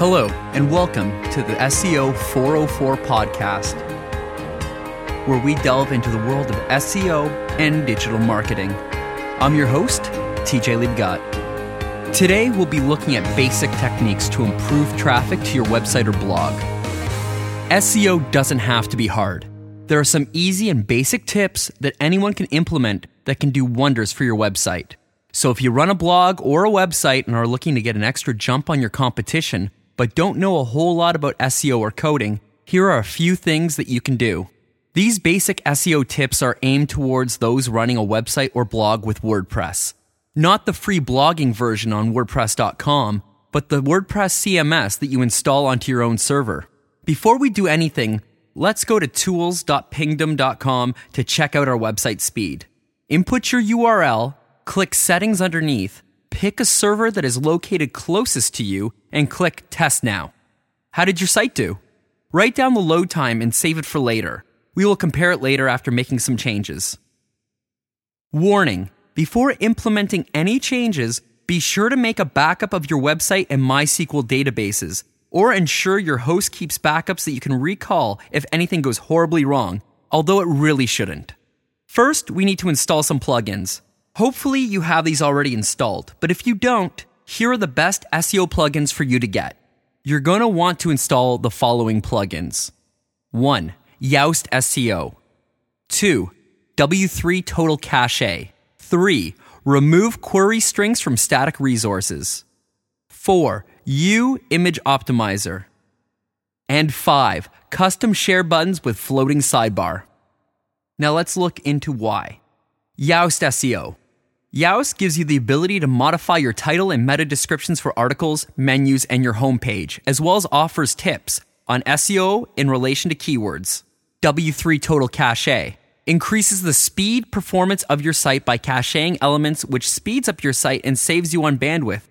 Hello, and welcome to the SEO 404 podcast, where we delve into the world of SEO and digital marketing. I'm your host, TJ Liebgott. Today, we'll be looking at basic techniques to improve traffic to your website or blog. SEO doesn't have to be hard. There are some easy and basic tips that anyone can implement that can do wonders for your website. So, if you run a blog or a website and are looking to get an extra jump on your competition, but don't know a whole lot about SEO or coding, here are a few things that you can do. These basic SEO tips are aimed towards those running a website or blog with WordPress. Not the free blogging version on WordPress.com, but the WordPress CMS that you install onto your own server. Before we do anything, let's go to tools.pingdom.com to check out our website speed. Input your URL, click Settings underneath, pick a server that is located closest to you, and click Test Now. How did your site do? Write down the load time and save it for later. We will compare it later after making some changes. Warning Before implementing any changes, be sure to make a backup of your website and MySQL databases, or ensure your host keeps backups that you can recall if anything goes horribly wrong, although it really shouldn't. First, we need to install some plugins. Hopefully, you have these already installed, but if you don't, here are the best SEO plugins for you to get. You're going to want to install the following plugins 1. Yoast SEO. 2. W3 Total Cache. 3. Remove query strings from static resources. 4. EWWW Image Optimizer. And 5. Custom share buttons with floating sidebar. Now let's look into why. Yoast SEO. Yoast gives you the ability to modify your title and meta descriptions for articles, menus, and your homepage, as well as offers tips on SEO in relation to keywords. W3 Total Cache increases the speed performance of your site by caching elements, which speeds up your site and saves you on bandwidth.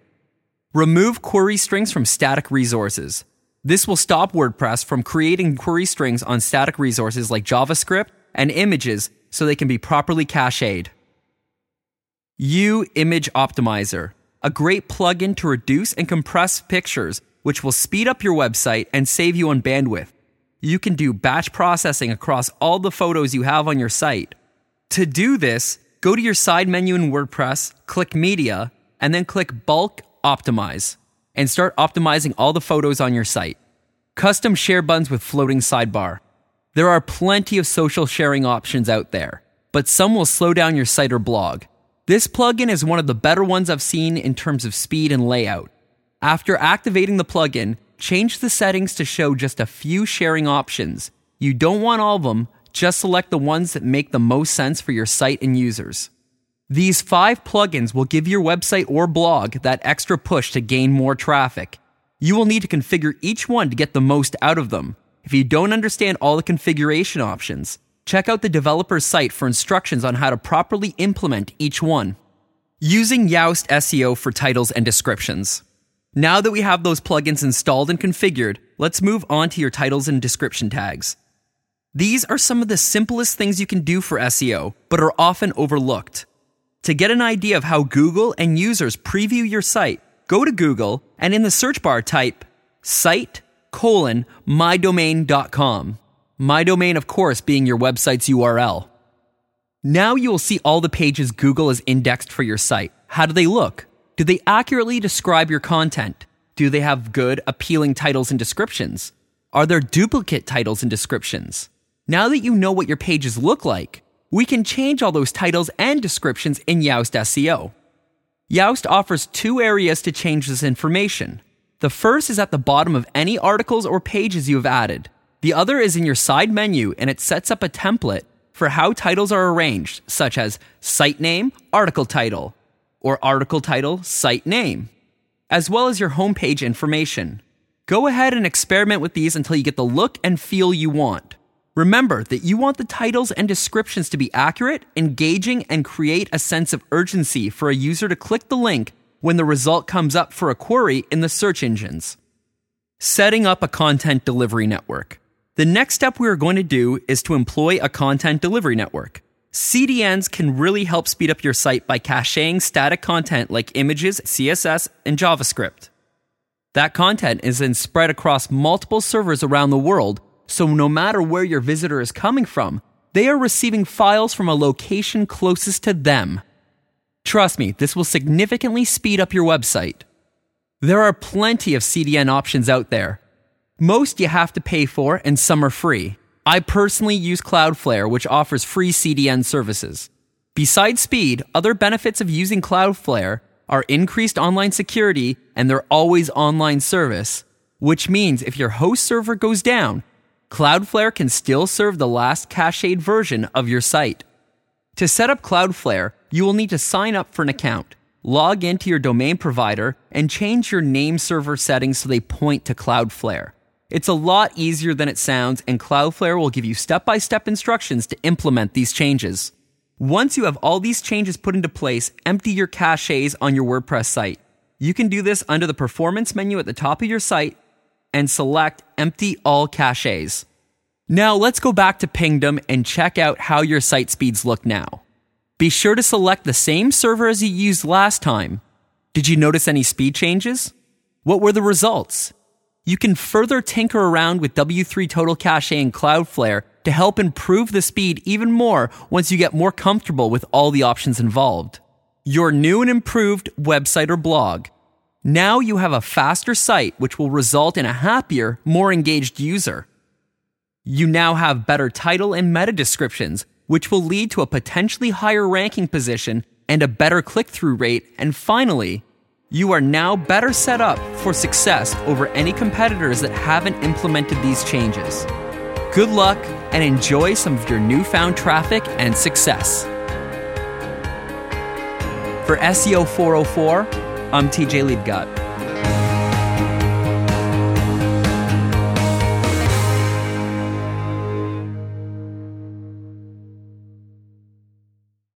Remove query strings from static resources. This will stop WordPress from creating query strings on static resources like JavaScript and images so they can be properly cached. EWWW Image Optimizer, a great plugin to reduce and compress pictures, which will speed up your website and save you on bandwidth. You can do batch processing across all the photos you have on your site. To do this, go to your side menu in WordPress, click Media, and then click Bulk Optimize, and start optimizing all the photos on your site. Custom share buttons with floating sidebar. There are plenty of social sharing options out there, but some will slow down your site or blog. This plugin is one of the better ones I've seen in terms of speed and layout. After activating the plugin, change the settings to show just a few sharing options. You don't want all of them, just select the ones that make the most sense for your site and users. These five plugins will give your website or blog that extra push to gain more traffic. You will need to configure each one to get the most out of them. If you don't understand all the configuration options, Check out the developer's site for instructions on how to properly implement each one. Using Yoast SEO for titles and descriptions. Now that we have those plugins installed and configured, let's move on to your titles and description tags. These are some of the simplest things you can do for SEO, but are often overlooked. To get an idea of how Google and users preview your site, go to Google and in the search bar type site colon mydomain.com. My domain, of course, being your website's URL. Now you will see all the pages Google has indexed for your site. How do they look? Do they accurately describe your content? Do they have good, appealing titles and descriptions? Are there duplicate titles and descriptions? Now that you know what your pages look like, we can change all those titles and descriptions in Yoast SEO. Yoast offers two areas to change this information. The first is at the bottom of any articles or pages you have added. The other is in your side menu and it sets up a template for how titles are arranged, such as site name, article title, or article title, site name, as well as your homepage information. Go ahead and experiment with these until you get the look and feel you want. Remember that you want the titles and descriptions to be accurate, engaging, and create a sense of urgency for a user to click the link when the result comes up for a query in the search engines. Setting up a content delivery network. The next step we are going to do is to employ a content delivery network. CDNs can really help speed up your site by caching static content like images, CSS, and JavaScript. That content is then spread across multiple servers around the world, so no matter where your visitor is coming from, they are receiving files from a location closest to them. Trust me, this will significantly speed up your website. There are plenty of CDN options out there. Most you have to pay for, and some are free. I personally use Cloudflare, which offers free CDN services. Besides speed, other benefits of using Cloudflare are increased online security and their always online service, which means if your host server goes down, Cloudflare can still serve the last cached version of your site. To set up Cloudflare, you will need to sign up for an account, log into your domain provider, and change your name server settings so they point to Cloudflare. It's a lot easier than it sounds, and Cloudflare will give you step by step instructions to implement these changes. Once you have all these changes put into place, empty your caches on your WordPress site. You can do this under the performance menu at the top of your site and select empty all caches. Now let's go back to Pingdom and check out how your site speeds look now. Be sure to select the same server as you used last time. Did you notice any speed changes? What were the results? You can further tinker around with W3 Total Cache and Cloudflare to help improve the speed even more once you get more comfortable with all the options involved. Your new and improved website or blog. Now you have a faster site, which will result in a happier, more engaged user. You now have better title and meta descriptions, which will lead to a potentially higher ranking position and a better click through rate. And finally, you are now better set up for success over any competitors that haven't implemented these changes. Good luck and enjoy some of your newfound traffic and success. For SEO 404, I'm TJ Liebgott.